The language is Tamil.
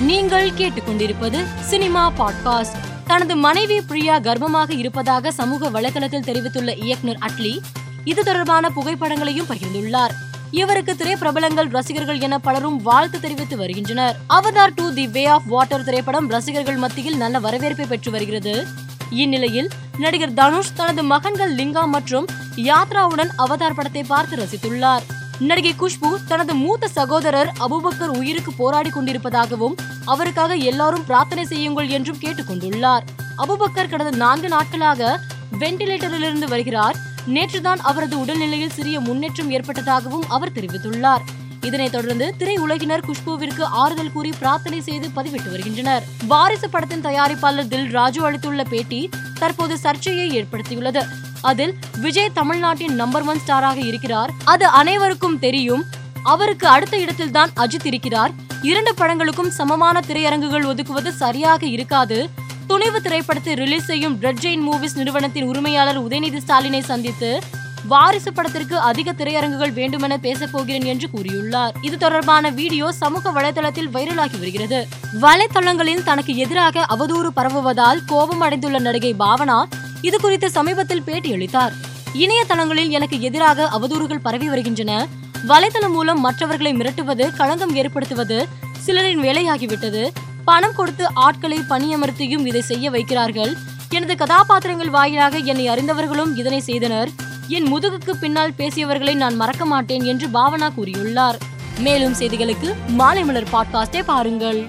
நீங்கள் கேட்டுக்கொண்டிருப்பது சினிமா பாட்காஸ்ட். தனது மனைவி பிரியா கர்ப்பமாக இருப்பதாக சமூக வலைதளத்தில் தெரிவித்துள்ள இயக்குனர் அட்லி இது தொடர்பான புகைப்படங்களையும் பகிர்ந்துள்ளார். இவருக்கு திரைப்பிரபலங்கள் ரசிகர்கள் என பலரும் வாழ்த்து தெரிவித்து வருகின்றனர். Avatar two the way of water திரைப்படம் ரசிகர்கள் மத்தியில் நல்ல வரவேற்பை பெற்று வருகிறது. இந்நிலையில் நடிகர் தனுஷ் தனது மகன்கள் லிங்கா மற்றும் யாத்ராவுடன் அவதார் படத்தை பார்த்து ரசித்துள்ளார். நடிகை குஷ்பு தனது மூத்த சகோதரர் அபுபக்கர் உயிருக்கு போராடி கொண்டிருப்பதாகவும் அவருக்காக எல்லாரும் பிரார்த்தனை செய்யுங்கள் என்றும் கேட்டுக்கொண்டுள்ளார். அபுபக்கர் கடந்த நான்கு நாட்களாக வெண்டிலேட்டரிலிருந்து வருகிறார். நேற்றுதான் அவரது உடல்நிலையில் சிறிய முன்னேற்றம் ஏற்பட்டதாகவும் அவர் தெரிவித்துள்ளார். இதனைத் தொடர்ந்து திரையுலகினர் குஷ்புவிற்கு ஆறுதல் கூறி பிரார்த்தனை செய்து பதிவிட்டு வருகின்றனர். வாரிசு படத்தின் தயாரிப்பாளர் தில் ராஜு அளித்துள்ள பேட்டி தற்போது சர்ச்சையை ஏற்படுத்தியுள்ளது. அதில் விஜய் தமிழ்நாட்டின் நம்பர் ஒன் ஸ்டாராக இருக்கிறார். அது அனைவருக்கும் தெரியும். அவருக்கு அடுத்த இடத்தில் தான் அஜித் இருக்கிறார். இரண்டு படங்களுக்கும் சமமான திரையரங்குகள் ஒதுக்குவது சரியாக இருக்காது. துணிவு திரைப்படத்தை ரிலீஸ் செய்யும் ரெட் ஜெயின் மூவிஸ் நிறுவனத்தின் உரிமையாளர் உதயநிதி ஸ்டாலினை சந்தித்து வாரிசு படத்திற்கு அதிக திரையரங்குகள் வேண்டுமென பேசப்போகிறேன் என்று கூறியுள்ளார். இது தொடர்பான வீடியோ சமூக வலைதளத்தில் வைரலாகி வருகிறது. வலைத்தளங்களில் தனக்கு எதிராக அவதூறு பரவுவதால் கோபம் அடைந்துள்ள நடிகை பாவனா இது குறித்து சமீபத்தில் பேட்டியளித்தார் இணையதளங்களில் எனக்கு எதிராக அவதூறுகள் பரவி வருகின்றன. வலைத்தளம் மூலம் மற்றவர்களை மிரட்டுவது களங்கம் ஏற்படுத்துவது சிலரின் வேலையாகிவிட்டது. பணம் கொடுத்து ஆட்களை பணியமர்த்தியும் இதை செய்ய வைக்கிறார்கள். எனது கதாபாத்திரங்கள் வாயிலாக என்னை அறிந்தவர்களும் இதனை செய்தனர். என் முதுகுக்கு பின்னால் பேசியவர்களை நான் மறக்க மாட்டேன் என்று பாவனா கூறியுள்ளார். மேலும் செய்திகளுக்கு மாலை மலர் பாட்காஸ்டை பாருங்கள்.